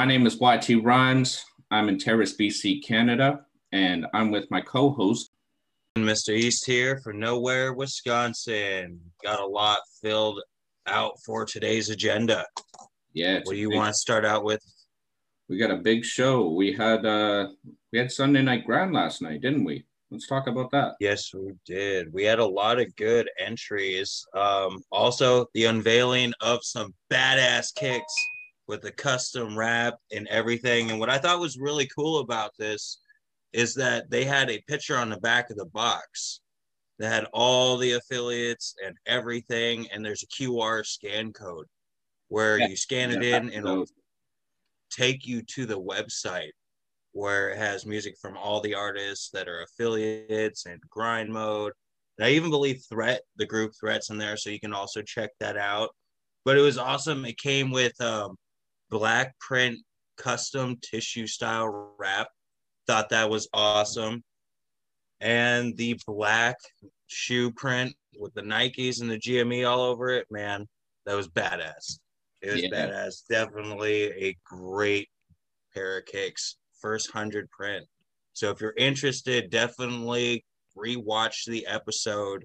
My name is YT RhYmZ. I'm in Terrace, BC, Canada, and I'm with my co host. Mr. East here for Nowhere, Wisconsin. Got a lot filled out for today's agenda. Yeah. What do you big, want to start out with? We got a big show. We had uh we had Sunday night grind last night, didn't we? Let's talk about that. Yes, we did. We had a lot of good entries. Um, also, the unveiling of some badass kicks with the custom wrap and everything. And what I thought was really cool about this is that they had a picture on the back of the box that had all the affiliates and everything. And there's a QR scan code where yeah. you scan it yeah, in and it'll take you to the website where it has music from all the artists that are affiliates and grind mode. And I even believe Threat, the group Threats in there, so you can also check that out. But it was awesome. It came with um, black print custom tissue style wrap. Thought that was awesome. And the black shoe print with the Nikes and the GME all over it, man, that was badass. It was yeah. badass. Definitely a great pair of kicks first 100 print. So if you're interested, definitely rewatch the episode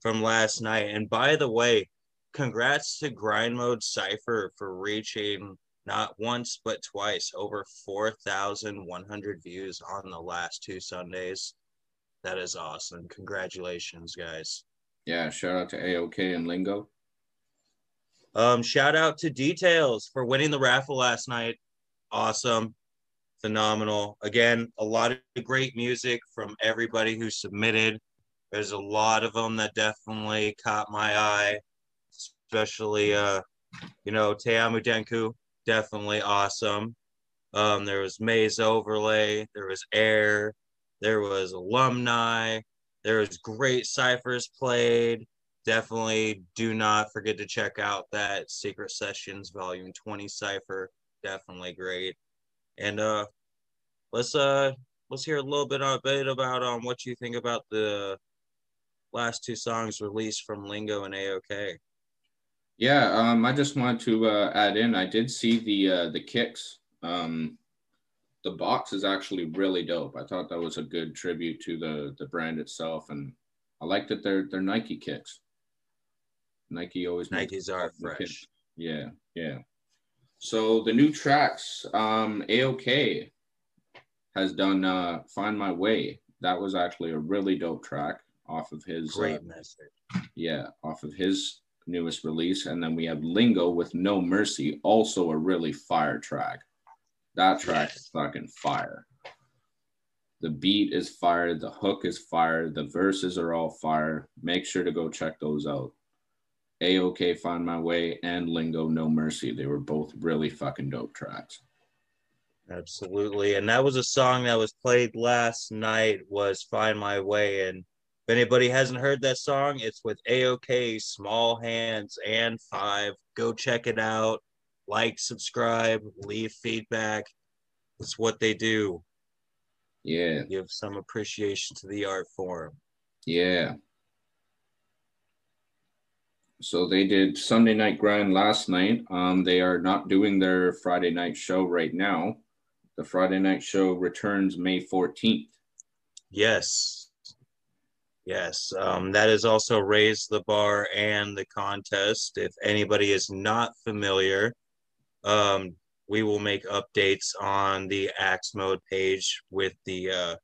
from last night. And by the way, congrats to Grind Mode Cypher for reaching not once but twice over 4,100 views on the last two Sundays. That is awesome. Congratulations, guys. Yeah, shout out to AOK and Lingo. Um, shout out to Details for winning the raffle last night. Awesome phenomenal. Again, a lot of great music from everybody who submitted. There's a lot of them that definitely caught my eye, especially uh, you know, Te Amo Denku, definitely awesome. Um, there was Maze Overlay, there was Air, there was Alumni, there was great ciphers played. Definitely do not forget to check out that Secret Sessions Volume 20 cipher. Definitely great. And uh, let's uh let's hear a little bit, a bit about um what you think about the last two songs released from Lingo and AOK. Yeah, um, I just wanted to uh, add in. I did see the uh, the kicks. Um, the box is actually really dope. I thought that was a good tribute to the the brand itself, and I like that they're they're Nike kicks. Nike always Nikes are fresh. Kicks. Yeah, yeah. So the new tracks, um, AOK has done uh, "Find My Way." That was actually a really dope track off of his uh, great uh, message. Yeah, off of his newest release, and then we have Lingo with "No Mercy," also a really fire track. That track is fucking fire. The beat is fire. The hook is fire. The verses are all fire. Make sure to go check those out. AOK Find My Way and Lingo No Mercy. They were both really fucking dope tracks. Absolutely. And that was a song that was played last night was Find My Way. And if anybody hasn't heard that song, it's with AOK, Small Hands, and Five. Go check it out. Like, subscribe, leave feedback. It's what they do. Yeah. Give some appreciation to the art form. Yeah. So they did Sunday Night Grind last night. Um, they are not doing their Friday night show right now. The Friday night show returns May 14th. Yes. Yes. Um, that is also Raise the Bar and the contest. If anybody is not familiar, um, we will make updates on the Axe Mode page with the uh,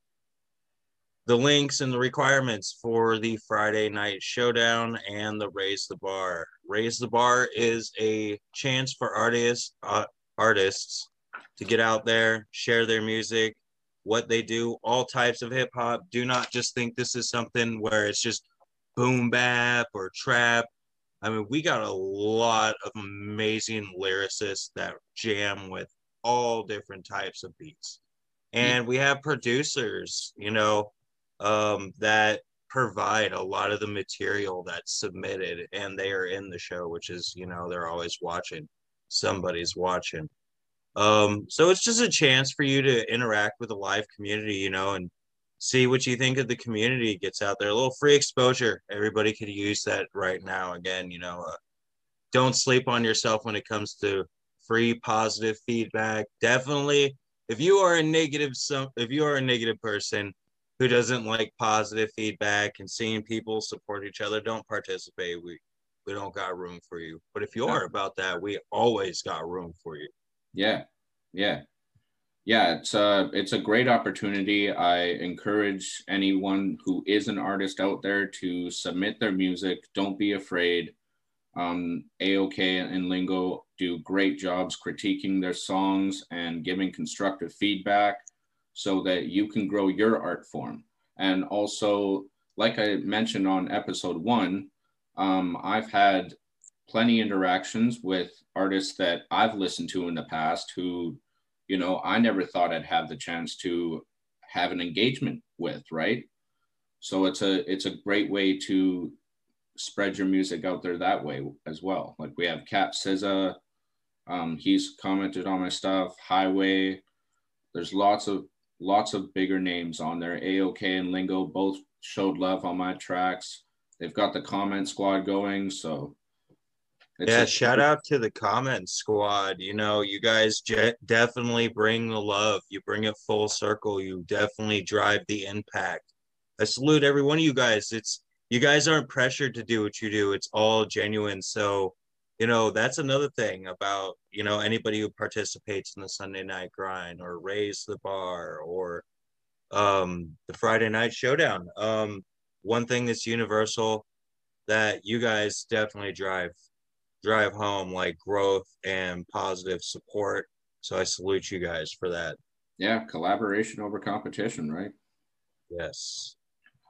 the links and the requirements for the Friday night showdown and the Raise the Bar. Raise the Bar is a chance for artists uh, artists to get out there, share their music, what they do, all types of hip hop. Do not just think this is something where it's just boom bap or trap. I mean, we got a lot of amazing lyricists that jam with all different types of beats. And we have producers, you know, um, that provide a lot of the material that's submitted and they are in the show which is you know they're always watching somebody's watching um so it's just a chance for you to interact with a live community you know and see what you think of the community gets out there a little free exposure everybody could use that right now again you know uh, don't sleep on yourself when it comes to free positive feedback. Definitely, if you are a negative some if you are a negative person who doesn't like positive feedback and seeing people support each other, don't participate. We we don't got room for you. But if you are about that, we always got room for you. Yeah. Yeah. Yeah, it's a it's a great opportunity. I encourage anyone who is an artist out there to submit their music. Don't be afraid. Um, AOK and Lingo do great jobs critiquing their songs and giving constructive feedback so that you can grow your art form. And also, like I mentioned on episode one, um, I've had plenty interactions with artists that I've listened to in the past who, you know, I never thought I'd have the chance to have an engagement with, right? So it's a it's a great way to spread your music out there that way as well. Like we have Cap SZA, um, he's commented on my stuff. Highway, there's lots of lots of bigger names on there. AOK and Lingo both showed love on my tracks. They've got the comment squad going, so yeah, a- shout out to the comment squad. You know, you guys je- definitely bring the love. You bring it full circle. You definitely drive the impact. I salute every one of you guys. It's you guys aren't pressured to do what you do. It's all genuine. So, you know, that's another thing about, you know, anybody who participates in the Sunday night grind or raise the bar or um the Friday night showdown. Um one thing that's universal that you guys definitely drive drive home like growth and positive support. So I salute you guys for that. Yeah, collaboration over competition, right? Yes.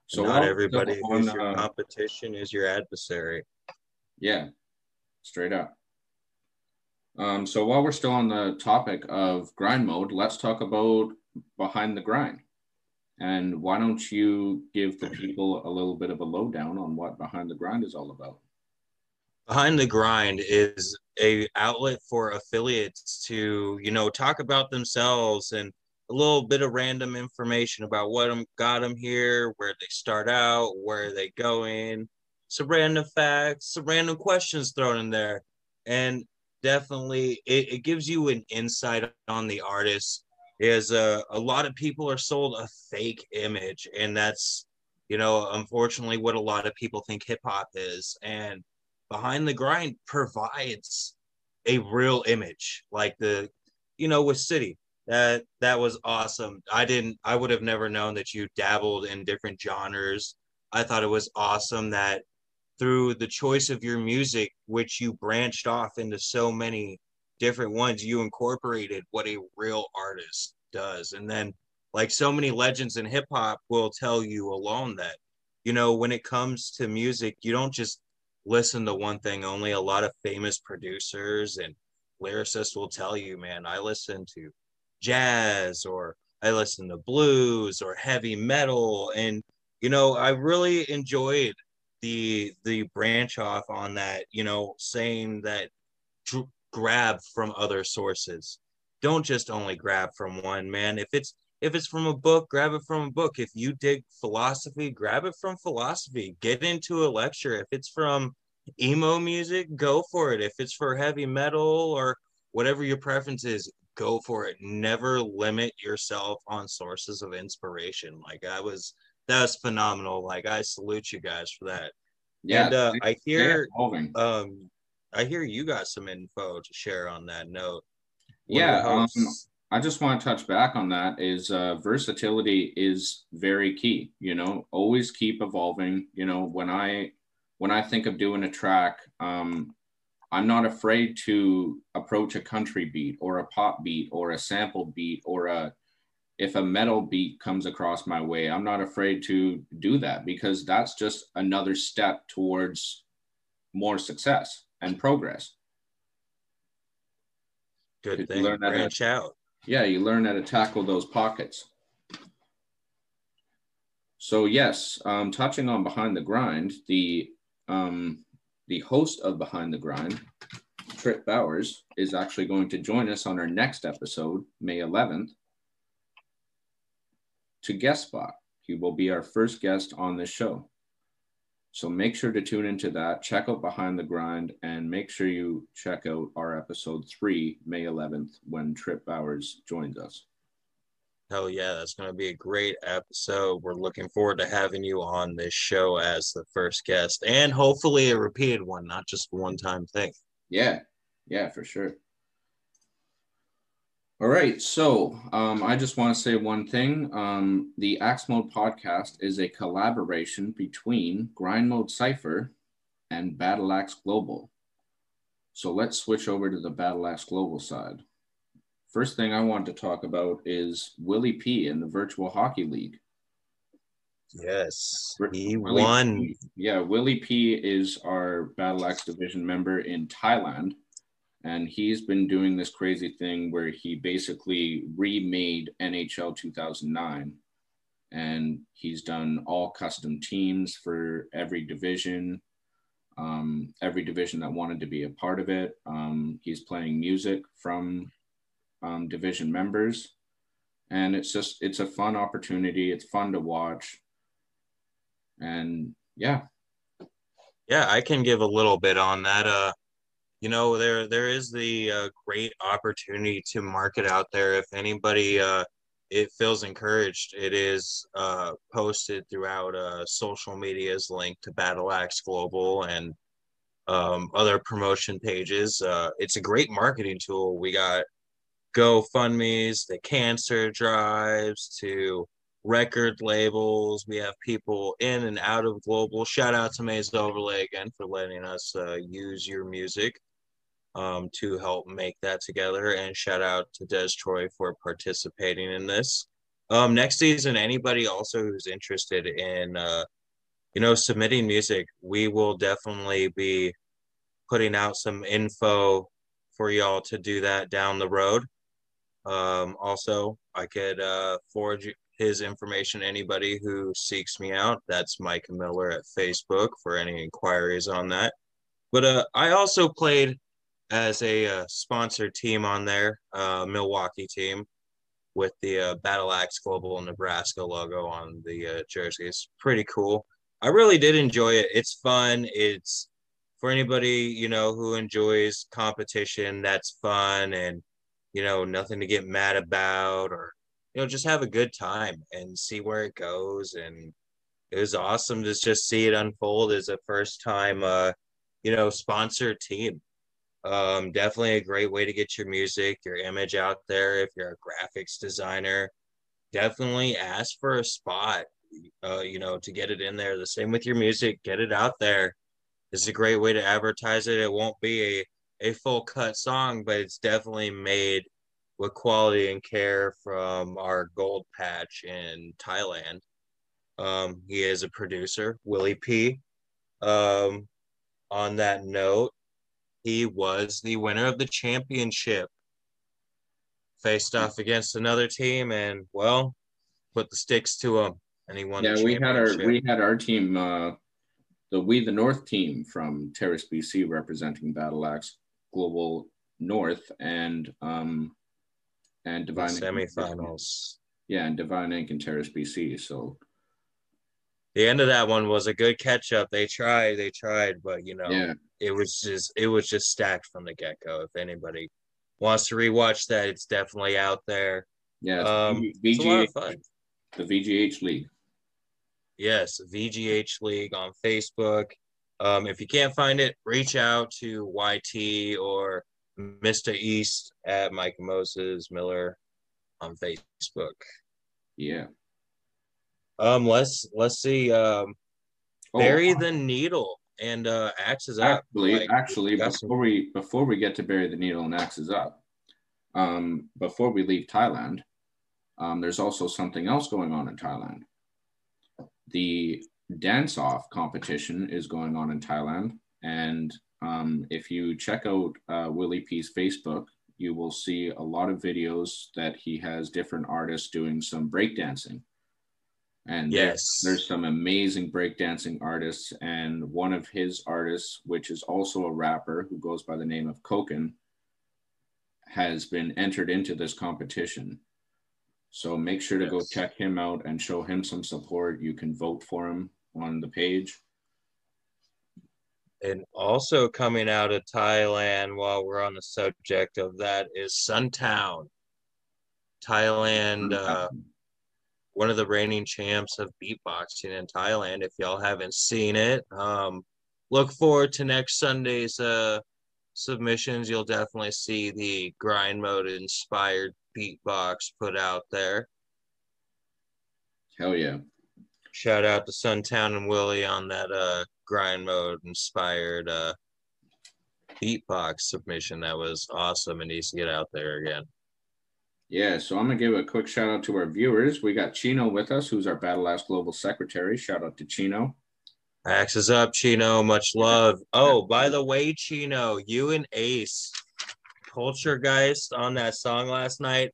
So not everybody who's your uh, competition is your adversary. Yeah, straight up. Um, so while we're still on the topic of grind mode, let's talk about behind the grind. And why don't you give the people a little bit of a lowdown on what behind the grind is all about? Behind the grind is a outlet for affiliates to, you know, talk about themselves and a little bit of random information about what got them here, where they start out, where they go in, some random facts, some random questions thrown in there, and definitely it, it gives you an insight on the artist. Is uh, a lot of people are sold a fake image and that's you know unfortunately what a lot of people think hip hop is. And behind the grind provides a real image like the you know with city that that was awesome i didn't i would have never known that you dabbled in different genres i thought it was awesome that through the choice of your music which you branched off into so many different ones, you incorporated what a real artist does. And then, like so many legends in hip hop will tell you alone that, you know, when it comes to music, you don't just listen to one thing only. A lot of famous producers and lyricists will tell you, man, I listen to jazz or I listen to blues or heavy metal. And, you know, I really enjoyed the the branch off on that you know saying that grab from other sources. Don't just only grab from one, man. If it's if it's from a book, grab it from a book. If you dig philosophy, grab it from philosophy. Get into a lecture. If it's from emo music, go for it. If it's for heavy metal or whatever your preference is, go for it. Never limit yourself on sources of inspiration. Like I was that was phenomenal. Like I salute you guys for that. Yeah, and uh, I hear um I hear you got some info to share on that note. yeah, um, I just want to touch back on that. Is uh, versatility is very key. You know, always keep evolving. You know, when I when I think of doing a track, um, I'm not afraid to approach a country beat or a pop beat or a sample beat or a if a metal beat comes across my way, I'm not afraid to do that because that's just another step towards more success and progress. Good thing. Learn how Branch out. Yeah, you learn how to tackle those pockets. So yes, um, touching on behind the grind, the um, the host of Behind the Grind, Trip Bowers, is actually going to join us on our next episode, May 11th, to guest spot. He will be our first guest on this show. So make sure to tune into that. Check out Behind the Grind and make sure you check out our episode three, May 11th, when Trip Bowers joins us. Hell yeah, that's going to be a great episode. We're looking forward to having you on this show as the first guest and hopefully a repeated one, not just one time thing. Yeah, yeah, for sure. All right, so um, I just want to say one thing. Um, the Axe Mode podcast is a collaboration between Grind Mode Cypher and Battle Axe Global. So let's switch over to the Battle Axe Global side. First thing I want to talk about is Willie P in the Virtual Hockey League. Yes, he Willie won. P, yeah, Willie P is our Battle Axe division member in Thailand and he's been doing this crazy thing where he basically remade NHL 2009 and he's done all custom teams for every division um, every division that wanted to be a part of it. Um, he's playing music from um, division members. And it's just it's a fun opportunity. It's fun to watch. And yeah. Yeah i can give a little bit on that. Uh you know there there is the uh, great opportunity to market out there. If anybody uh, it feels encouraged it is uh, posted throughout uh, social medias link to battle axe global and um, other promotion pages. Uh, it's a great marketing tool. We got gofundme's the cancer drives to record labels. We have people in and out of global. Shout out to maze overlay again for letting us uh, use your music um, to help make that together. And shout out to Des Troy for participating in this. Um, next season, anybody also who's interested in, uh, you know, submitting music, we will definitely be putting out some info for y'all to do that down the road. Um, also, I could uh, forward his information anybody who seeks me out. That's Mike Miller at Facebook for any inquiries on that. But uh, I also played as a uh, sponsored team on there, uh, Milwaukee team with the uh, Battle Axe Global Nebraska logo on the uh, jerseys. Pretty cool. I really did enjoy it. It's fun. It's for anybody you know who enjoys competition. That's fun and you know nothing to get mad about or you know just have a good time and see where it goes. And it was awesome to just see it unfold as a first time uh, you know sponsored team um, definitely a great way to get your music, your image out there. If you're a graphics designer, definitely ask for a spot, uh, you know, to get it in there. The same with your music, get it out there. It's a great way to advertise it. It won't be a, a full cut song, but it's definitely made with quality and care from our gold patch in Thailand. Um, he is a producer, Willie P. Um, on that note, he was the winner of the championship. Faced off against another team and well, put the sticks to him and he won. Yeah, we had our we had our team, uh, the We the North team from Terrace, BC, representing Battle Axe Global North and um and Divine semifinals. Yeah, and Divine Ink and Terrace, BC. So the end of that one was a good catch up. They tried, they tried, but you know, yeah it was just it was just stacked from the get go. If anybody wants to rewatch that, it's definitely out there. Yeah, um, VGH, the VGH League. Yes, VGH League on Facebook. Um, if you can't find it, reach out to YT or Mr. East at Mike Moses Miller on Facebook. Yeah. Um, let's let's see. Um, oh, bury the needle and uh, axes up. Actually, like, actually, before some... we before we get to bury the needle and axes up, um, before we leave Thailand, um, there's also something else going on in Thailand. The dance off competition is going on in Thailand, and um, if you check out uh, Willie P's Facebook, you will see a lot of videos that he has different artists doing some breakdancing. And yes, there's, there's some amazing breakdancing artists. And one of his artists, which is also a rapper who goes by the name of Koken, has been entered into this competition. So make sure to yes. go check him out and show him some support. You can vote for him on the page. And also coming out of Thailand, while we're on the subject of that, is Suntown. Thailand, uh, one of the reigning champs of beatboxing in Thailand. If y'all haven't seen it, um, look forward to next Sunday's uh, submissions. You'll definitely see the grind mode inspired beatbox put out there. Hell yeah. Shout out to Suntown and Willie on that uh, grind mode inspired uh, beatbox submission. That was awesome and needs to get out there again. Yeah, so I'm gonna give a quick shout out to our viewers. We got Chino with us, who's our Battle Axe Global Secretary. Shout out to Chino. Axes up, Chino. Much love. Oh, by the way, Chino, you and Ace, Poltergeist on that song last night.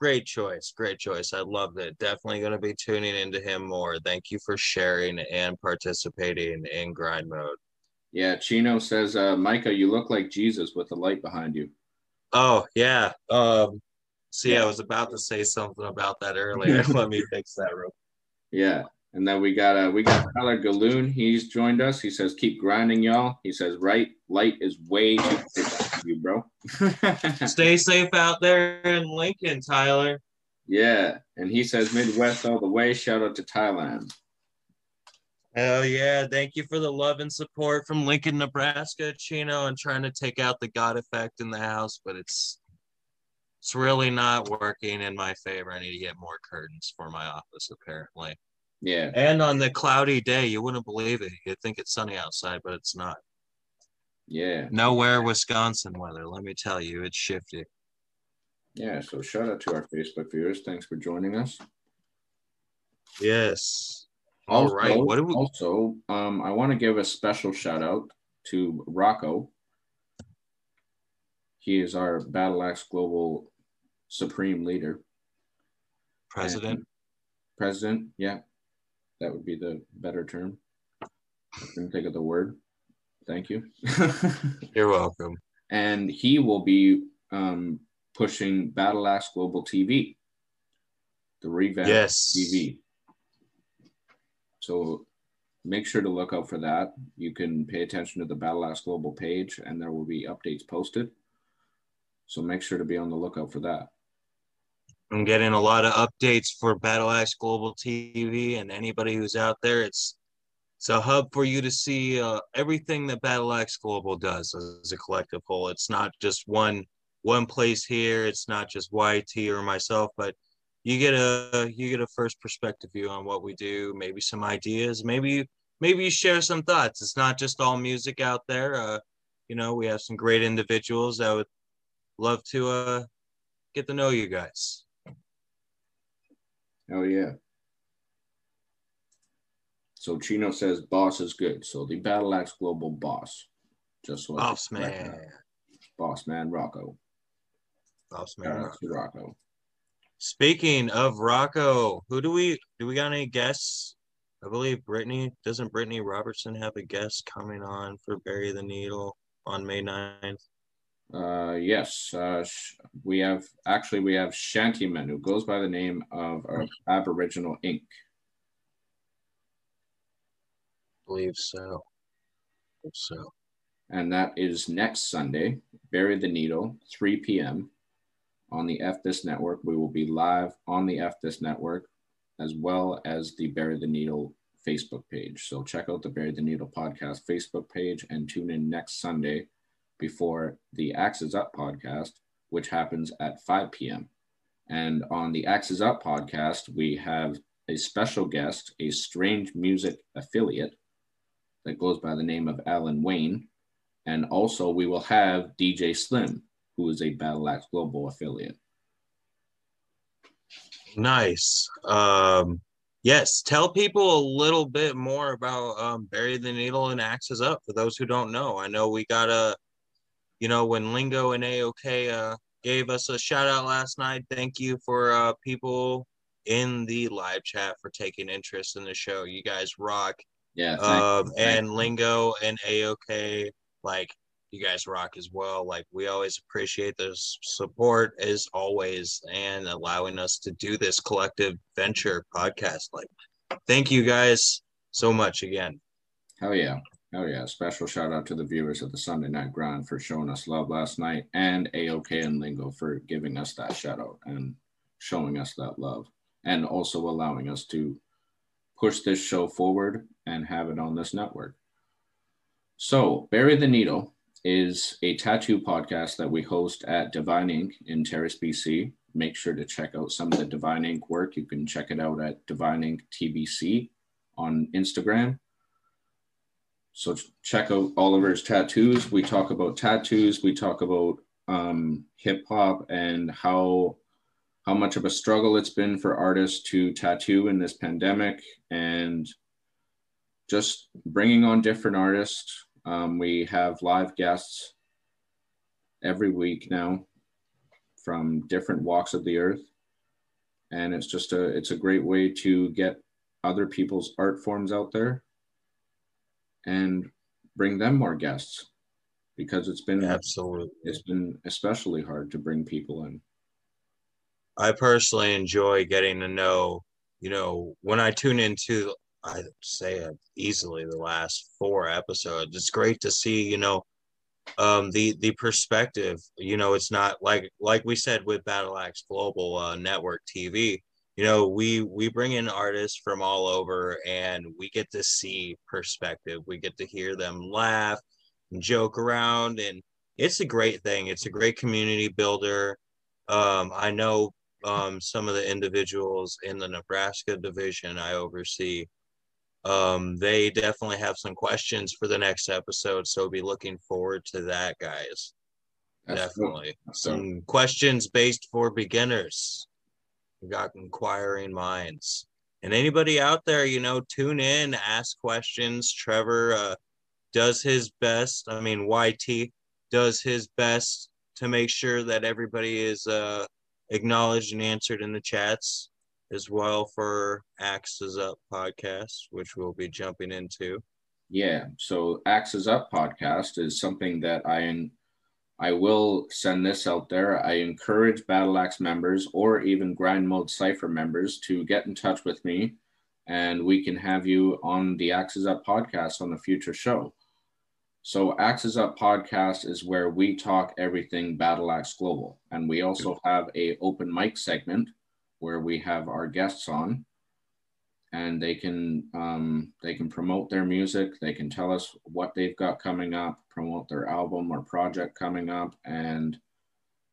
Great choice. Great choice. I loved it. Definitely going to be tuning into him more. Thank you for sharing and participating in grind mode. Yeah, Chino says, uh, Micah, you look like Jesus with the light behind you. Oh, yeah. Um, see. I was about to say something about that earlier. Let me fix that real Yeah. And then we got uh we got Tyler Galoon. He's joined us. He says, "Keep grinding, y'all." He says, "Right, light is way too for you, bro." Stay safe out there in Lincoln, Tyler. Yeah, and he says Midwest all the way. Shout out to Thailand. Hell yeah! Thank you for the love and support from Lincoln, Nebraska, Chino, and trying to take out the God effect in the house, but it's it's really not working in my favor. I need to get more curtains for my office, apparently. Yeah. And on the cloudy day, you wouldn't believe it. You'd think it's sunny outside, but it's not. Yeah. Nowhere Wisconsin weather. Let me tell you, it's shifty. Yeah. So shout out to our Facebook viewers. Thanks for joining us. Yes. All also, right. What do we... Also, um, I want to give a special shout out to Rocco. He is our Battle Axe Global Supreme Leader. President. And president, yeah. That would be the better term. I didn't think of the word. Thank you. You're welcome. And he will be um, pushing Battle Axe Global TV, the revamp yes. TV. So make sure to look out for that. You can pay attention to the Battle Axe Global page, and there will be updates posted. So make sure to be on the lookout for that. I'm getting a lot of updates for Battle Axe Global TV, and anybody who's out there, it's it's a hub for you to see uh, everything that Battle Axe Global does as a collective whole. It's not just one one place here. It's not just YT or myself, but you get a you get a first perspective view on what we do. Maybe some ideas. Maybe maybe you share some thoughts. It's not just all music out there. Uh, you know, we have some great individuals that would love to uh, get to know you guys. Oh yeah. So Chino says boss is good. So the Battle Axe Global boss. Just so boss man. Boss man Rocco. Boss man Rocco. Speaking of Rocco, who do we do we got any guests? I believe Brittany doesn't Brittany Robertson have a guest coming on for Bury the Needle on May 9th? Uh, yes, uh, we have actually we have Shantyman who goes by the name of uh, Aboriginal Ink. believe so. so. And that is next Sunday, Bury the Needle, 3 p.m. on the F This Network. We will be live on the F This Network as well as the Bury the Needle Facebook page. So check out the Bury the Needle podcast Facebook page and tune in next Sunday before the Axes Up podcast, which happens at 5 p.m. And on the Axes Up podcast, we have a special guest, a strange music affiliate that goes by the name of Alan Wayne. And also, we will have DJ Slim, who is a Battle Axe Global affiliate. Nice. Um, yes, tell people a little bit more about um, Bury the Needle and Axes Up for those who don't know. I know we got a you know, when Lingo and AOK uh, gave us a shout out last night, thank you for uh, people in the live chat for taking interest in the show. You guys rock. Yeah. Um, and Lingo and AOK, like, you guys rock as well. Like, we always appreciate the support as always and allowing us to do this collective venture podcast. Like, thank you guys so much again. Hell yeah. Oh yeah, special shout out to the viewers of the Sunday Night Grind for showing us love last night, and AOK and Lingo for giving us that shout out and showing us that love, and also allowing us to push this show forward and have it on this network. So, Bury the Needle is a tattoo podcast that we host at Divine Ink. in Terrace, BC. Make sure to check out some of the Divine Ink. work. You can check it out at Divine Ink TBC on Instagram so check out Oliver's tattoos. We talk about tattoos. We talk about um, hip hop and how how much of a struggle it's been for artists to tattoo in this pandemic, and just bringing on different artists. Um, we have live guests every week now from different walks of the earth, and it's just a it's a great way to get other people's art forms out there and bring them more guests because it's been absolutely. it's been especially hard to bring people in. I personally enjoy getting to know you know when i tune into i say easily the last four episodes. It's great to see you know um the the perspective you know it's not like like we said with battle axe global uh, network tv you know we we bring in artists from all over and we get to see perspective. We get to hear them laugh and joke around and it's a great thing. It's a great community builder. Um, i know um, some of the individuals in the nebraska division i oversee um, they definitely have some questions for the next episode so be looking forward to that guys That's definitely cool. some cool. questions based for beginners We got inquiring minds. And anybody out there, you know, tune in, ask questions. Trevor uh, does his best. I mean, YT does his best to make sure that everybody is uh, acknowledged and answered in the chats as well for Axes Up podcast, which we'll be jumping into. Yeah. So Axes Up podcast is something that I I will send this out there. I encourage Battle Axe members or even Grind Mode Cypher members to get in touch with me and we can have you on the Axes Up podcast on a future show. So, Axes Up podcast is where we talk everything Battle Axe Global. And we also have a open mic segment where we have our guests on and they can um, they can promote their music. They can tell us what they've got coming up promote their album or project coming up and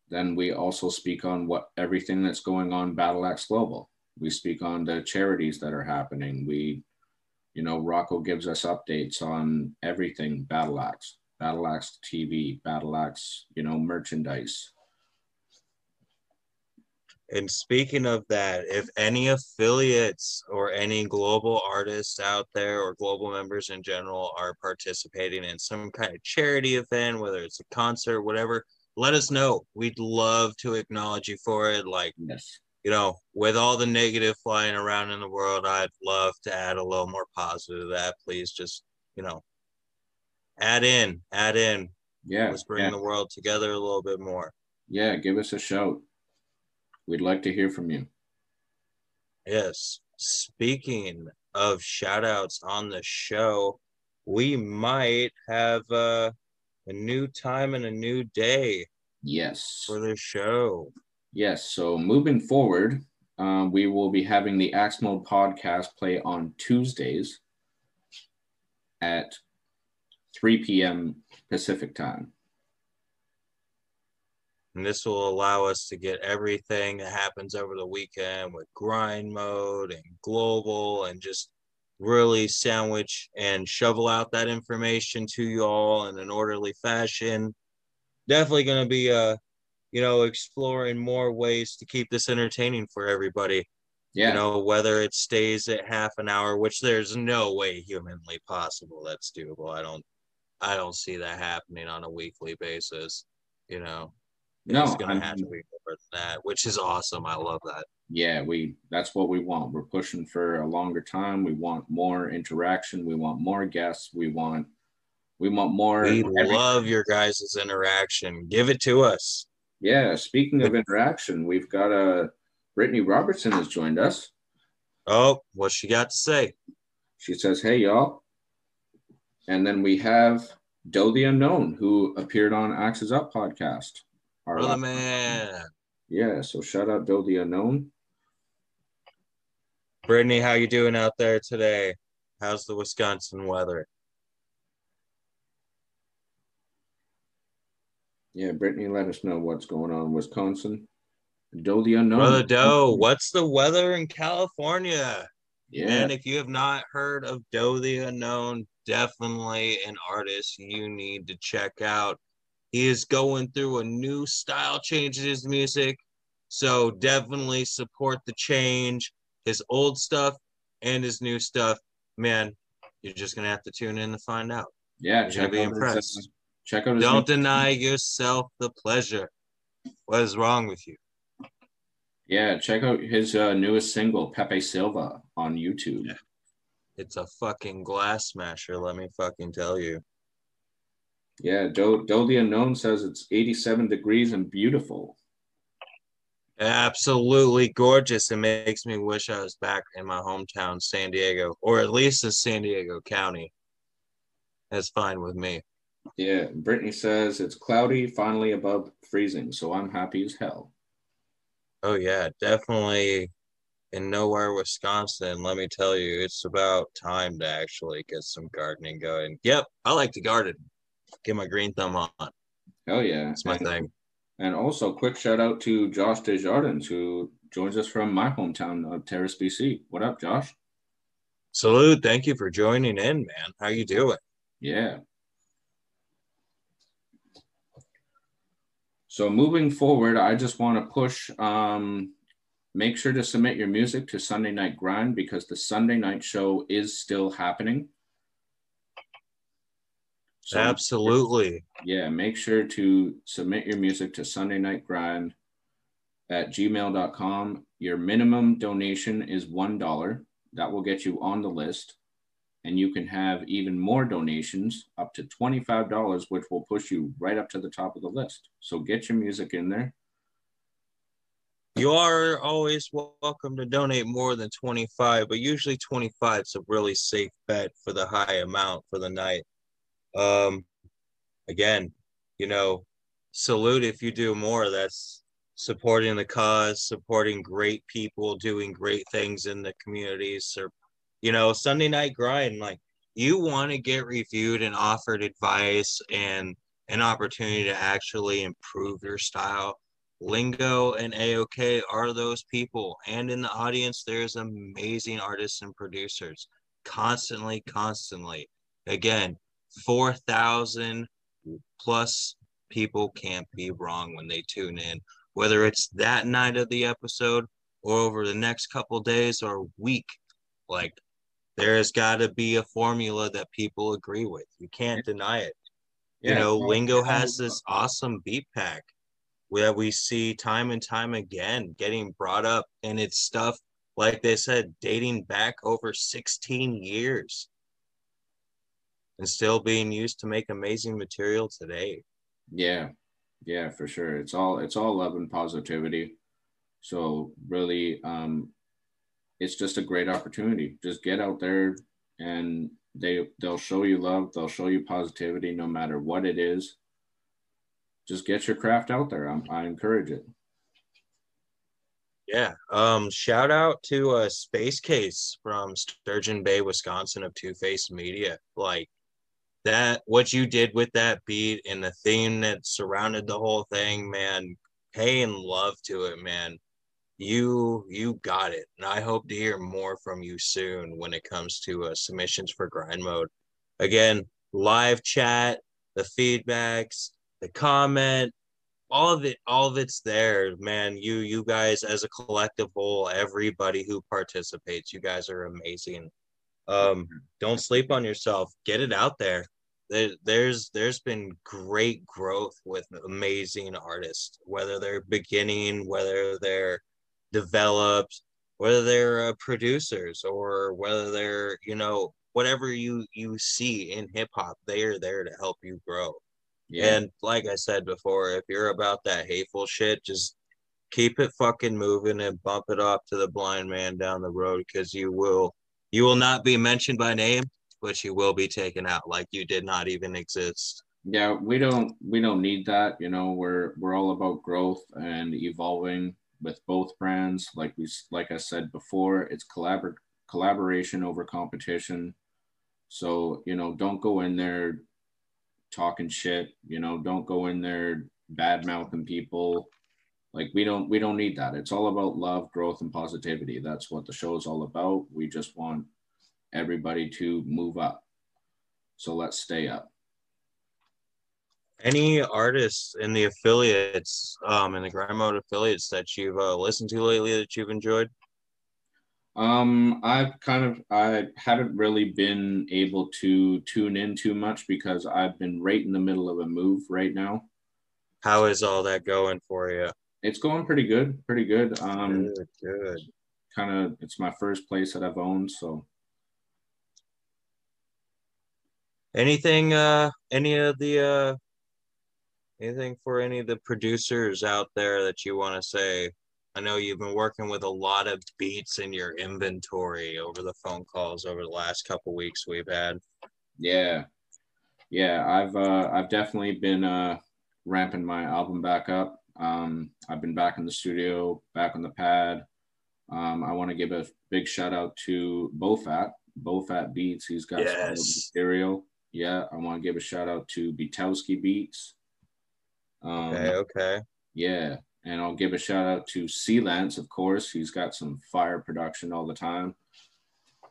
then we also speak on what everything that's going on battle axe global. We speak on the charities that are happening. We you know rocco gives us updates on everything battle axe battle axe tv battle axe you know merchandise and speaking of that, if any affiliates or any global artists out there or global members in general are participating in some kind of charity event, whether it's a concert, whatever, let us know. We'd love to acknowledge you for it. Like, yes. you know, with all the negative flying around in the world, I'd love to add a little more positive to that. Please just, you know, add in, add in. Yeah. Let's bring yeah. the world together a little bit more. Yeah, give us a shout. We'd like to hear from you. Yes. Speaking of shout outs on the show, we might have uh, a new time and a new day. Yes. For the show. Yes. So moving forward, um, we will be having the Axe Mode podcast play on Tuesdays at 3 p.m. Pacific time. And this will allow us to get everything that happens over the weekend with grind mode and global and just really sandwich and shovel out that information to you all in an orderly fashion. Definitely going to be, uh, you know, exploring more ways to keep this entertaining for everybody. Yeah. You know, whether it stays at half an hour, which there's no way humanly possible that's doable. I don't, I don't see that happening on a weekly basis. You know. No, it's gonna have to be more than that, which is awesome. I love that. Yeah, we that's what we want. We're pushing for a longer time. We want more interaction. We want more guests. We want we want more. We everything. love your guys' interaction. Give it to us. Yeah. Speaking of interaction, we've got a uh, Brittany Robertson has joined us. Oh, what she got to say? She says, "Hey y'all, And then we have Doe the Unknown, who appeared on Axes Up podcast. Our Brother man. Yeah, so shout out Doe the Unknown. Brittany, how you doing out there today? How's the Wisconsin weather? Yeah, Brittany, let us know what's going on in Wisconsin. Doe the Unknown. Brother Doe, what's the weather in California? Yeah. And if you have not heard of Doe the Unknown, definitely an artist you need to check out. He is going through a new style change in his music. So definitely support the change, his old stuff and his new stuff. Man, you're just gonna have to tune in to find out. Yeah, you're gonna be impressed. His, check out. Don't deny yourself the pleasure. What is wrong with you? Yeah, check out his uh, newest single, Pepe Silva, on YouTube. Yeah. It's a fucking glass smasher, let me fucking tell you. Yeah, Doe the Unknown says it's 87 degrees and beautiful. Absolutely gorgeous. It makes me wish I was back in my hometown, San Diego, or at least in San Diego County. That's fine with me. Yeah, Brittany says it's cloudy, finally above freezing, so I'm happy as hell. Oh yeah, definitely in nowhere, Wisconsin, let me tell you, it's about time to actually get some gardening going. Yep, I like to garden. Get my green thumb on. Hell yeah. It's my and, thing. And also, quick shout out to Josh Desjardins, who joins us from my hometown of Terrace, BC. What up, Josh? Salute. Thank you for joining in, man. How you doing? Yeah. So moving forward, I just want to push um, Make sure to submit your music to Sunday Night Grind because the Sunday night show is still happening. So Absolutely. Yeah, make sure to submit your music to Sunday Night Grind at gmail.com. Your minimum donation is $1. That will get you on the list. And you can have even more donations up to $25, which will push you right up to the top of the list. So get your music in there you are always welcome to donate more than 25 but usually 25 is a really safe bet for the high amount for the night um again you know salute if you do more that's supporting the cause supporting great people doing great things in the communities or you know sunday night grind like you want to get reviewed and offered advice and an opportunity to actually improve your style Lingo and AOK are those people. And in the audience, there's amazing artists and producers constantly, constantly. Again, 4,000 plus people can't be wrong when they tune in, whether it's that night of the episode or over the next couple days or week. Like, there's got to be a formula that people agree with. You can't deny it. Yeah, you know, Lingo has this awesome beat pack that we see time and time again getting brought up and it's stuff like they said dating back over 16 years and still being used to make amazing material today yeah yeah for sure it's all it's all love and positivity so really um it's just a great opportunity just get out there and they they'll show you love they'll show you positivity no matter what it is just get your craft out there. I'm, I encourage it. Yeah. Um, shout out to a uh, Space Case from Sturgeon Bay, Wisconsin of Two Face Media. Like that, what you did with that beat and the theme that surrounded the whole thing, man, paying love to it, man. You you got it, and I hope to hear more from you soon when it comes to uh, submissions for grind mode. Again, live chat, the feedbacks, the comment, all of it, all of it's there, man. You you guys as a collective whole, everybody who participates, you guys are amazing. Um, don't sleep on yourself. Get it out there. there. There's there's been great growth with amazing artists, whether they're beginning, whether they're developed, whether they're uh, producers, or whether they're you know whatever you you see in hip hop, they are there to help you grow. Yeah. And like I said before, if you're about that hateful shit, just keep it fucking moving and bump it off to the blind man down the road because you will you will not be mentioned by name, but you will be taken out like you did not even exist. Yeah, we don't we don't need that. You know, we're we're all about growth and evolving with both brands. Like we like I said before, it's collabor- collaboration over competition. So, you know, don't go in there talking shit, you know, don't go in there bad mouthing people. Like we don't we don't need that. It's all about love, growth, and positivity. That's what the show is all about. We just want everybody to move up. So let's stay up. Any artists in the affiliates, um, in the grind mode affiliates that you've uh, listened to lately that you've enjoyed? Um, I've kind of I haven't really been able to tune in too much because I've been right in the middle of a move right now. How is all that going for you? It's going pretty good, pretty good. Um, Good, good. kind of it's my first place that I've owned, so Anything, uh, any of the, uh, anything for any of the producers out there that you want to say? I know you've been working with a lot of beats in your inventory over the phone calls over the last couple weeks we've had. yeah, yeah. I've uh, I've definitely been uh, ramping my album back up. Um, I've been back in the studio, back on the pad. Um, I want to give a big shout out to Bofat, Bofat Beats. He's got some Yes. material. Yeah, I want to give a shout out to Bitowski Beats. Um, Okay, okay. Yeah, and I'll give a shout out to Lance, of course. He's got some fire production all the time.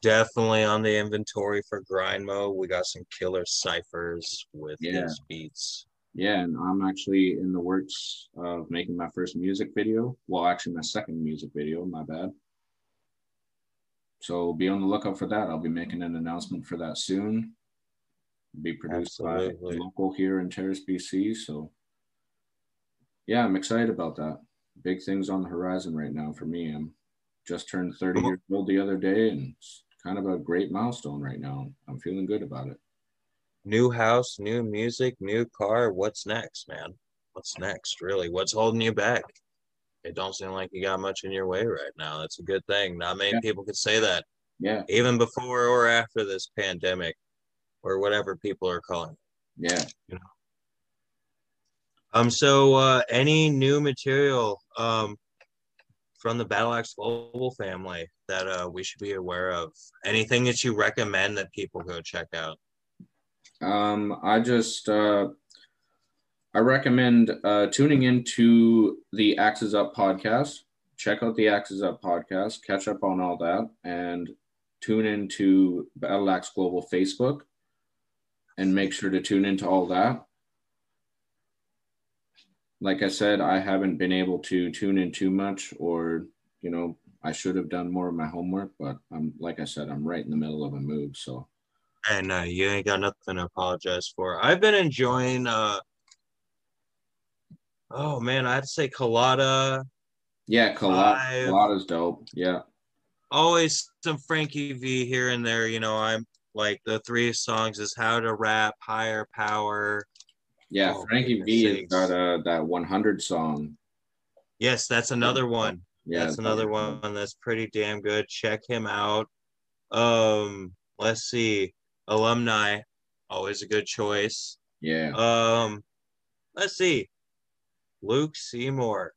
Definitely on the inventory for grind mode. We got some killer ciphers with Yeah. his beats. Yeah, and I'm actually in the works of making my first music video. Well, actually, my second music video. My bad. So be on the lookout for that. I'll be making an announcement for that soon. Be produced Absolutely. by a local here in Terrace, BC. So yeah, I'm excited about that. Big things on the horizon right now for me. I'm just turned 30 years old the other day, and it's kind of a great milestone right now. I'm feeling good about it. New house, new music, new car. What's next, man? What's next, really? What's holding you back? It don't seem like you got much in your way right now. That's a good thing. Not many Yeah. people could say that, Yeah, even before or after this pandemic, or whatever people are calling. it. yeah. You know. Um. So, uh, any new material um from the Battleaxe Global family that uh we should be aware of? Anything that you recommend that people go check out? Um, I just uh, I recommend uh, tuning into the Axes Up podcast. Check out the Axes Up podcast, catch up on all that, and tune into Battleaxe Global Facebook, and make sure to tune into all that. Like I said, I haven't been able to tune in too much, or you know, I should have done more of my homework. But I'm like I said, I'm right in the middle of a move, so And uh, you ain't got nothing to apologize for. I've been enjoying. uh Oh man, I have to say Colada. yeah, Five. collada's dope. Yeah. Always some Frankie V here and there. You know, I'm like the three songs is How to Rap, Higher Power. Yeah, Oh, Frankie V has got uh, that 100 song. Yes, that's another one. Yeah, that's another one that's pretty damn good. Check him out. Um, let's see, alumni, always a good choice. Yeah, Um, let's see, Luke Seymour.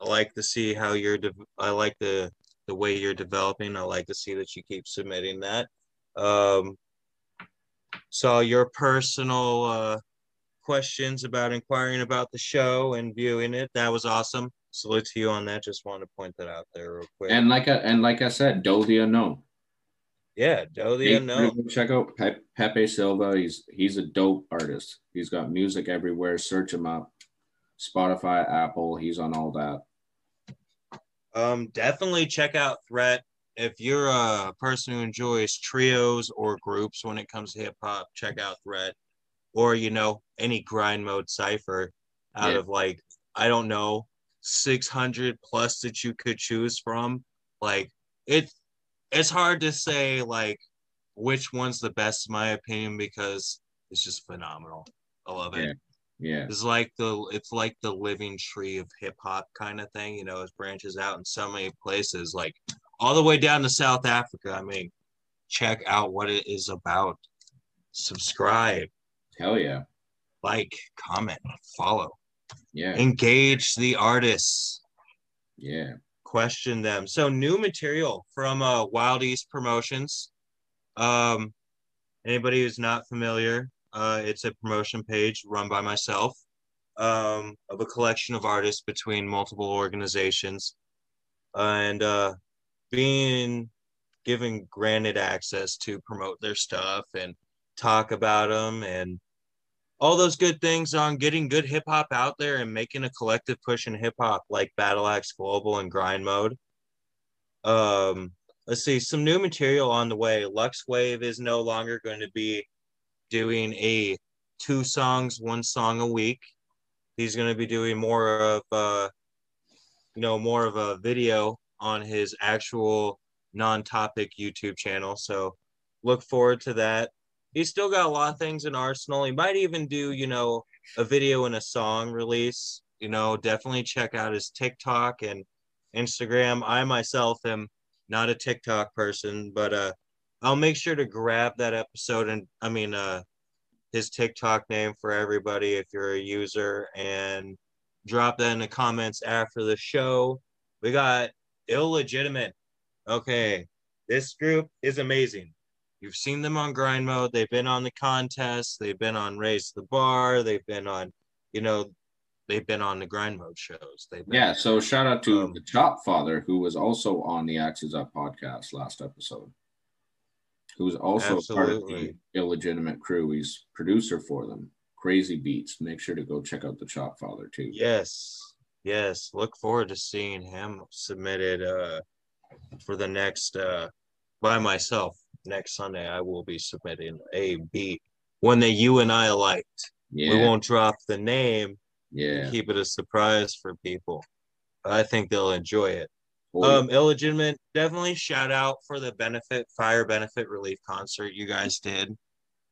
I like to see how you're. De- I like the the way you're developing. I like to see that you keep submitting that. Um, so your personal uh, questions about inquiring about the show and viewing it. That was awesome. Salute to you on that. Just wanted to point that out there real quick. and like I, and like I said, Do the Unknown. Yeah, Doe the Unknown. Check out Pe- Pepe Silva. He's he's a dope artist. He's got music everywhere. Search him up. Spotify, Apple. He's on all that. Um, definitely check out Threat. If you're a person who enjoys trios or groups when it comes to hip hop, check out Threat. Or you know any grind mode cipher out Yeah. of like I don't know 600 plus that you could choose from. Like it, it's hard to say like which one's the best in my opinion because it's just phenomenal. I love it. Yeah. Yeah, It's like the it's like the living tree of hip hop kind of thing, you know, it branches out in so many places, like all the way down to South Africa. I mean, check out what it is about. Subscribe, Hell yeah. like, comment, follow, Yeah. engage the artists, Yeah. Question them. So new material from uh, Wild East Promotions. Um, anybody who's not familiar, uh, it's a promotion page run by myself um, of a collection of artists between multiple organizations, and uh, being given granted access to promote their stuff and talk about them and all those good things on getting good hip hop out there and making a collective push in hip hop like Battleaxe Global and Grind Mode. Um, let's see, some new material on the way. Lux Wave is no longer going to be doing a two songs, one song a week. He's going to be doing more of uh, you know, more of a video on his actual non-topic YouTube channel. So look forward to that. He's still got a lot of things in arsenal. He might even do, you know, a video and a song release. You know, definitely check out his TikTok and Instagram. I myself am not a TikTok person, but uh I'll make sure to grab that episode and I mean uh his TikTok name for everybody if you're a user and drop that in the comments after the show. We got illegitimate. Okay, this group is amazing. You've seen them on grind mode. They've been on the contest. They've been on raise the bar. They've been on, you know, they've been on the grind mode shows. They've been, Yeah. So shout out to Um, the Chop Father, who was also on the Axes Up podcast last episode. Who's also part of the illegitimate crew. He's producer for them. Crazy beats. Make sure to go check out the Chop Father too. Yes. Yes. Look forward to seeing him submitted uh for the next uh by myself next Sunday. I will be submitting a beat one that you and I liked. Yeah. We won't drop the name, yeah. keep it a surprise for people. I think they'll enjoy it. Um, illegitimate, definitely shout out for the benefit fire benefit relief concert you guys did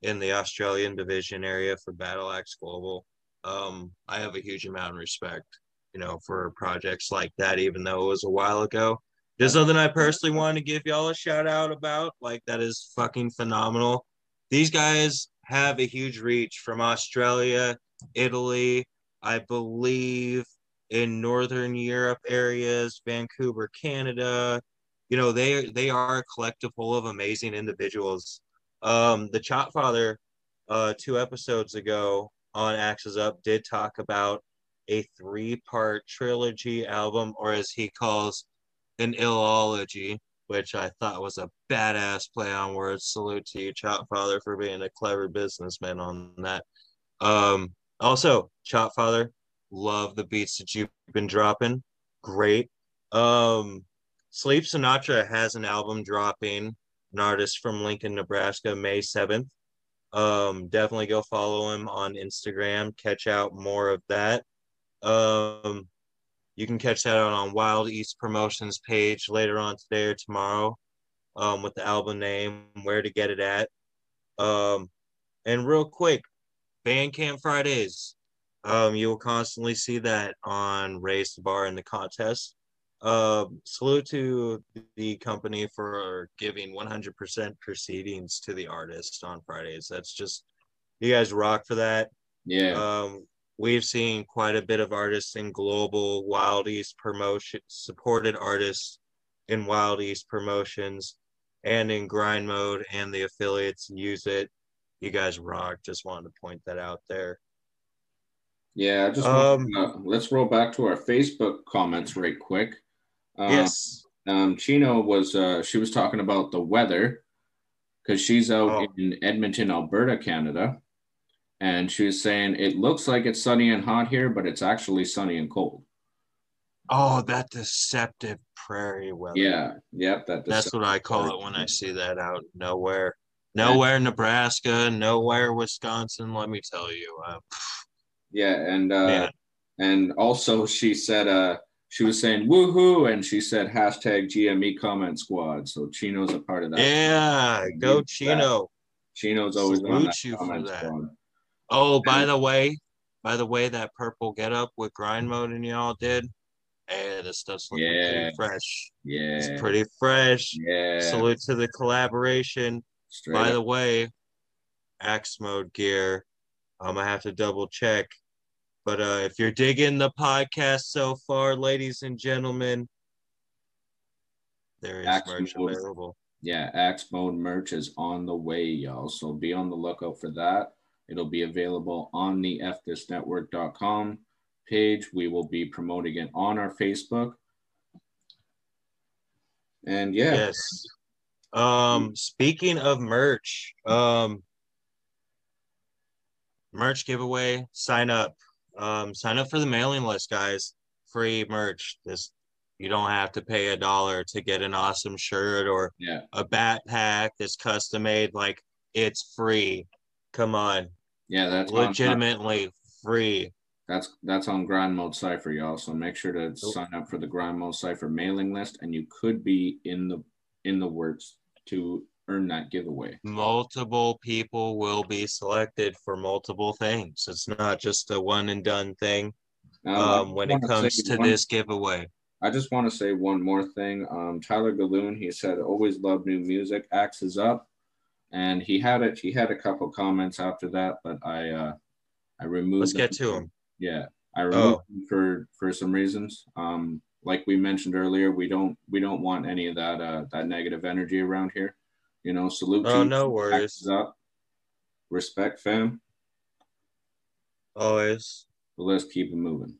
in the Australian division area for Battleaxe Global. Um, I have a huge amount of respect, you know, for projects like that, even though it was a while ago. Just something I personally want to give y'all a shout out about. Like that is fucking phenomenal. These guys have a huge reach from Australia, Italy, I believe in Northern Europe areas, Vancouver, Canada. You know, they they are a collective full of amazing individuals. Um, the Chop Father, uh, two episodes ago on Axes Up, did talk about a three-part trilogy album, or as he calls an illology, which I thought was a badass play on words. Salute to you, Chopfather, for being a clever businessman on that. Um, also, Chopfather, love the beats that you've been dropping. Great. Um, Sleep Sinatra has an album dropping, an artist from Lincoln, Nebraska, May 7th. Um, definitely go follow him on Instagram, catch out more of that. Um, you can catch that out on Wild East Promotions page later on today or tomorrow um, with the album name, where to get it at. Um, and real quick, Bandcamp Fridays. Um, you will constantly see that on Raise the Bar in the contest. Um, salute to the company for giving 100% proceedings to the artist on Fridays. That's just, you guys rock for that. yeah. Um, we've seen quite a bit of artists in global Wild East promotion, supported artists in Wild East promotions and in grind mode, and the affiliates use it. You guys rock. Just wanted to point that out there. Yeah, I just Um, uh, let's roll back to our Facebook comments right quick. Uh, yes. um, Chino was uh, she was talking about the weather because she's out Oh. in Edmonton, Alberta, Canada, and she was saying it looks like it's sunny and hot here, but it's actually sunny and cold. Oh, that deceptive prairie weather. Yeah, yep, that. That's what I call it when I see that out nowhere. Nowhere Nebraska, nowhere Wisconsin. Let me tell you. Uh, Yeah, and uh, man, and also she said uh she was saying woohoo, and she said hashtag GME comment squad. So Chino's a part of that. yeah, go Chino. Chino's always on that comment that. squad. Oh, by the way, by the way, that purple get up with grind mode and y'all did, Hey, this stuff's looking Yeah. pretty fresh. Yeah. It's pretty fresh. yeah. Salute to the collaboration. Straight By up. the way, axe mode gear. I'm gonna have to double check. But uh, if you're digging the podcast so far, ladies and gentlemen, there is Axe merch Mode. available. yeah, Axe Mode merch is on the way, y'all. So be on the lookout for that. It'll be available on the fthisnetwork.com page. We will be promoting it on our Facebook. And yeah, Yes. Um, speaking of merch, um, merch giveaway, sign up. Um, sign up for the mailing list, guys. Free merch. This you don't have to pay a dollar to get an awesome shirt or yeah, a backpack that's custom made. Like it's free. Come on, yeah, that's on- legitimately free. that's that's on Grind Mode Cypher, y'all. So make sure to sign up for the Grind Mode Cypher mailing list, and you could be in the in the works to earn that giveaway. Multiple people will be selected for multiple things. It's not just a one and done thing. Um, um, when it comes to one- this giveaway. I just want to say one more thing. Um, Tyler Galoon, he said, always love new music. Axe is up, and he had it. He had a couple comments after that, but I uh, I removed. Let's get to him. Yeah, I removed Oh. them for for some reasons. Um, like we mentioned earlier, we don't we don't want any of that uh, that negative energy around here. You know, salute. Oh, no worries. up. Respect, fam. Always But let's keep it moving.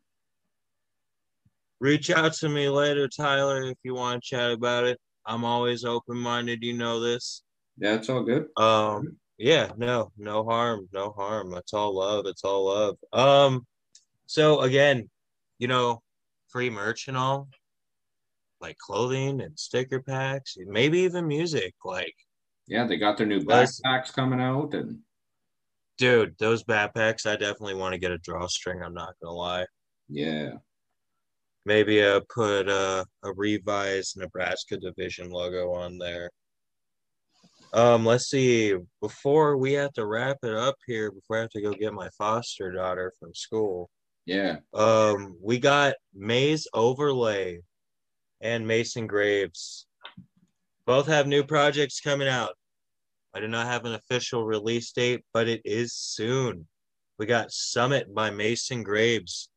reach out to me later, Tyler, if you want to chat about it. I'm always open minded. You know this. Yeah, it's all good. Um, yeah, no, no harm, no harm. It's all love. It's all love. Um, so again, you know, free merch and all, like clothing and sticker packs, maybe even music. Like, Yeah, they got their new backpacks coming out, and dude, those backpacks, I definitely want to get a drawstring. I'm not gonna lie. yeah, Maybe uh, put a, a revised Nebraska division logo on there. Um, let's see. Before we have to wrap it up here, before I have to go get my foster daughter from school, yeah, um, we got Maze Overlay and Mason Graves. Both have new projects coming out. I do not have an official release date, but it is soon. We got Summit by Mason Graves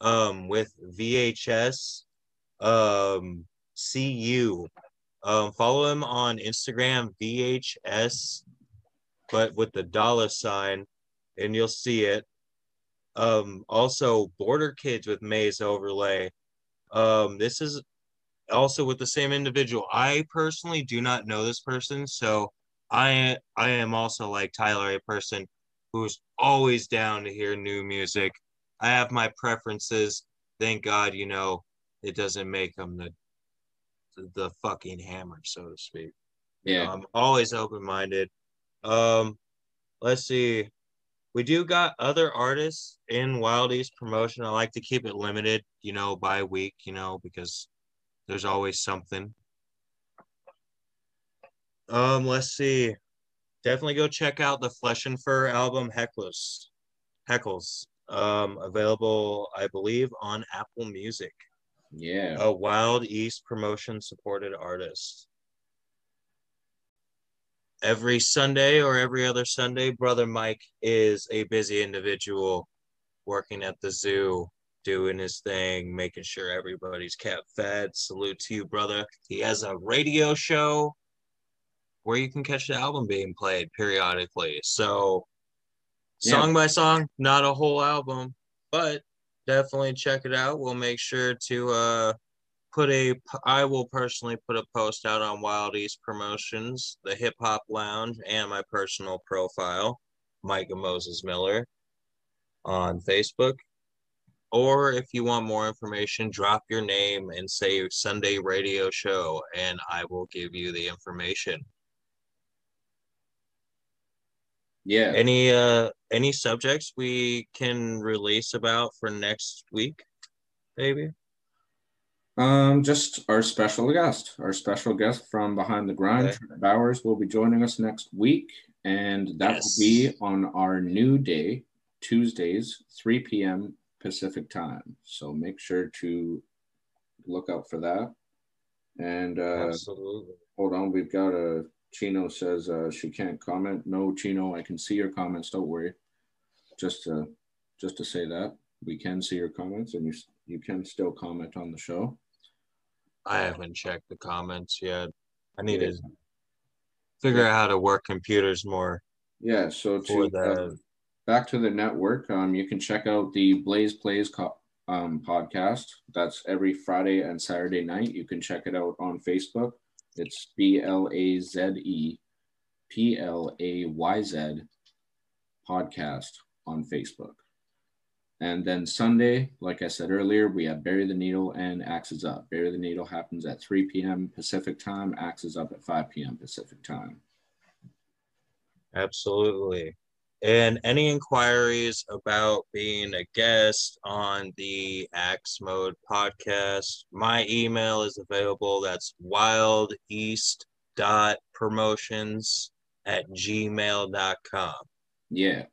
um, with VHS um, CU. Um, follow him on Instagram, VHS, but with the dollar sign, and you'll see it. Um, also, Border Kids with Maze Overlay. Um, this is also with the same individual. I personally do not know this person, so I I am also like Tyler, a person who's always down to hear new music. I have my preferences. Thank God, you know, it doesn't make them the the, fucking hammer, so to speak. yeah. I'm always open minded. Um, let's see. We do got other artists in Wild East promotion. I like to keep it limited, you know, by week, you know, because there's always something. Um, let's see. Definitely go check out the Flesh and Fur album Heckles. Heckles. Um, available, I believe, on Apple Music. Yeah. A Wild East promotion supported artist. Every Sunday or every other Sunday, Brother Mike is a busy individual working at the zoo, doing his thing, making sure everybody's kept fed. Salute to you, brother. He has a radio show where you can catch the album being played periodically. So, Yeah. song by song, not a whole album, but definitely check it out. We'll make sure to uh put a I will personally put a post out on Wild East Promotions, the Hip Hop Lounge, and my personal profile, Micah Moses Miller, on Facebook. Or if you want more information, drop your name and say Sunday radio show, and I will give you the information. Yeah. Any uh any subjects we can release about for next week, maybe? Um, just our special guest, our special guest from Behind the Grind, Okay. Trent Bowers, will be joining us next week, and that Yes. will be on our new day, Tuesdays, 3 p.m. Pacific time. So make sure to look out for that. And uh, Absolutely. hold on, we've got a Chino says uh, she can't comment. No, Chino, I can see your comments. Don't worry. Just to just to say that we can see your comments, and you you can still comment on the show. I haven't checked the comments yet. I need to figure out how to work computers more. Yeah. So to uh, the back to the network, um, you can check out the Blaze Plays um, podcast. That's every Friday and Saturday night. You can check it out on Facebook. It's B L A Z E P L A Y Z podcast on Facebook. And then Sunday, like I said earlier, we have Bury the Needle and Axes Up. Bury the Needle happens at 3 p.m. Pacific time, Axes Up at 5 p.m. Pacific time. Absolutely. And any inquiries about being a guest on the Axe Mode podcast, my email is available. That's wildeast.promotions at gmail.com. Yeah.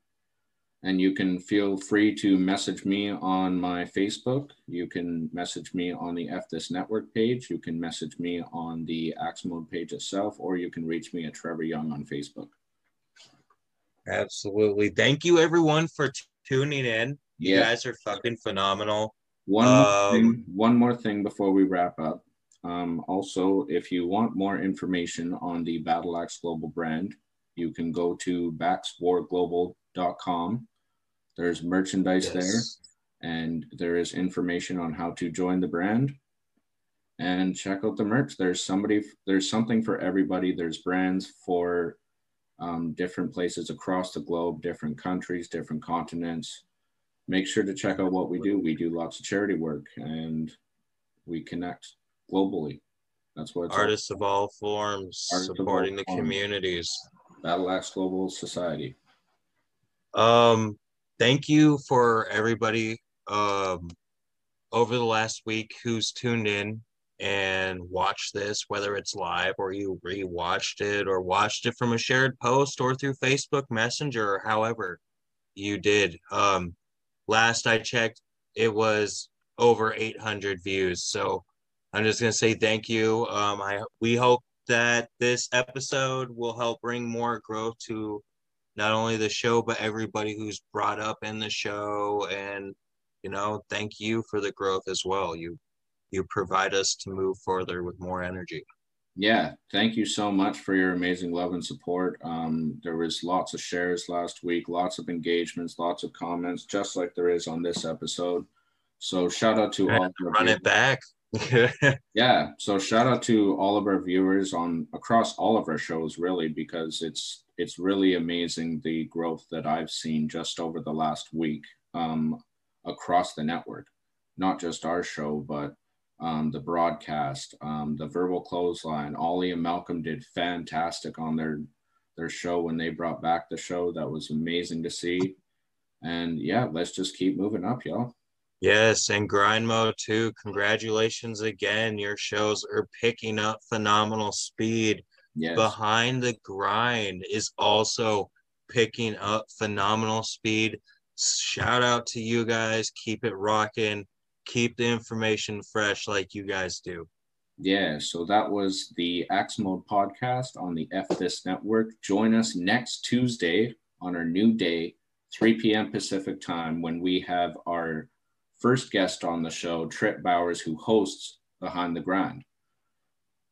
And you can feel free to message me on my Facebook. You can message me on the F This Network page. You can message me on the Axe Mode page itself, or you can reach me at Trevor Young on Facebook. Absolutely. Thank you, everyone, for t- tuning in. You guys are fucking phenomenal. One more Um, thing, one more thing before we wrap up. Um, also, if you want more information on the Battleaxe Global brand, you can go to baxwarglobal.com. There's merchandise there, and there is information on how to join the brand. And check out the merch. There's somebody, there's something for everybody. There's brands for um, different places across the globe, different countries, different continents make sure to check out what we do. We do lots of charity work and we connect globally. That's what it's all- Artists of all forms, Artists of all supporting the forms. communities. Battleaxe Global Society. Um, thank you for everybody um over the last week who's tuned in and watched this, whether it's live or you rewatched it or watched it from a shared post or through Facebook Messenger or however you did. Um, last I checked, it was over 800 views. So I'm just gonna say thank you. Um, I we hope that this episode will help bring more growth to not only the show but everybody who's brought up in the show and you know thank you for the growth as well you you provide us to move further with more energy Yeah, thank you so much for your amazing love and support. Um, there was lots of shares last week, lots of engagements, lots of comments, just like there is on this episode. So shout out to all of our run viewers. it back Yeah, so shout out to all of our viewers on across all of our shows, really, because it's it's really amazing the growth that I've seen just over the last week um, across the network, not just our show, but um, the broadcast, um, the verbal clothesline. Ollie and Malcolm did fantastic on their their show when they brought back the show. That was amazing to see. And yeah, let's just keep moving up, y'all. yes and grind mode too congratulations again your shows are picking up phenomenal speed Yes. behind the grind is also picking up phenomenal speed. Shout out to you guys. Keep it rocking. Keep the information fresh like you guys do. Yeah, so that was the Axe Mode podcast on the F This Network. Join us next Tuesday on our new day, 3 p.m. Pacific time, when we have our first guest on the show, Trip Bowers, who hosts Behind the Grind.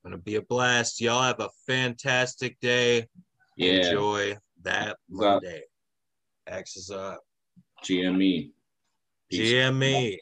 Gonna be a blast. Y'all have a fantastic day. Yeah, Enjoy that. Monday. X is up. GME. Peace. GME.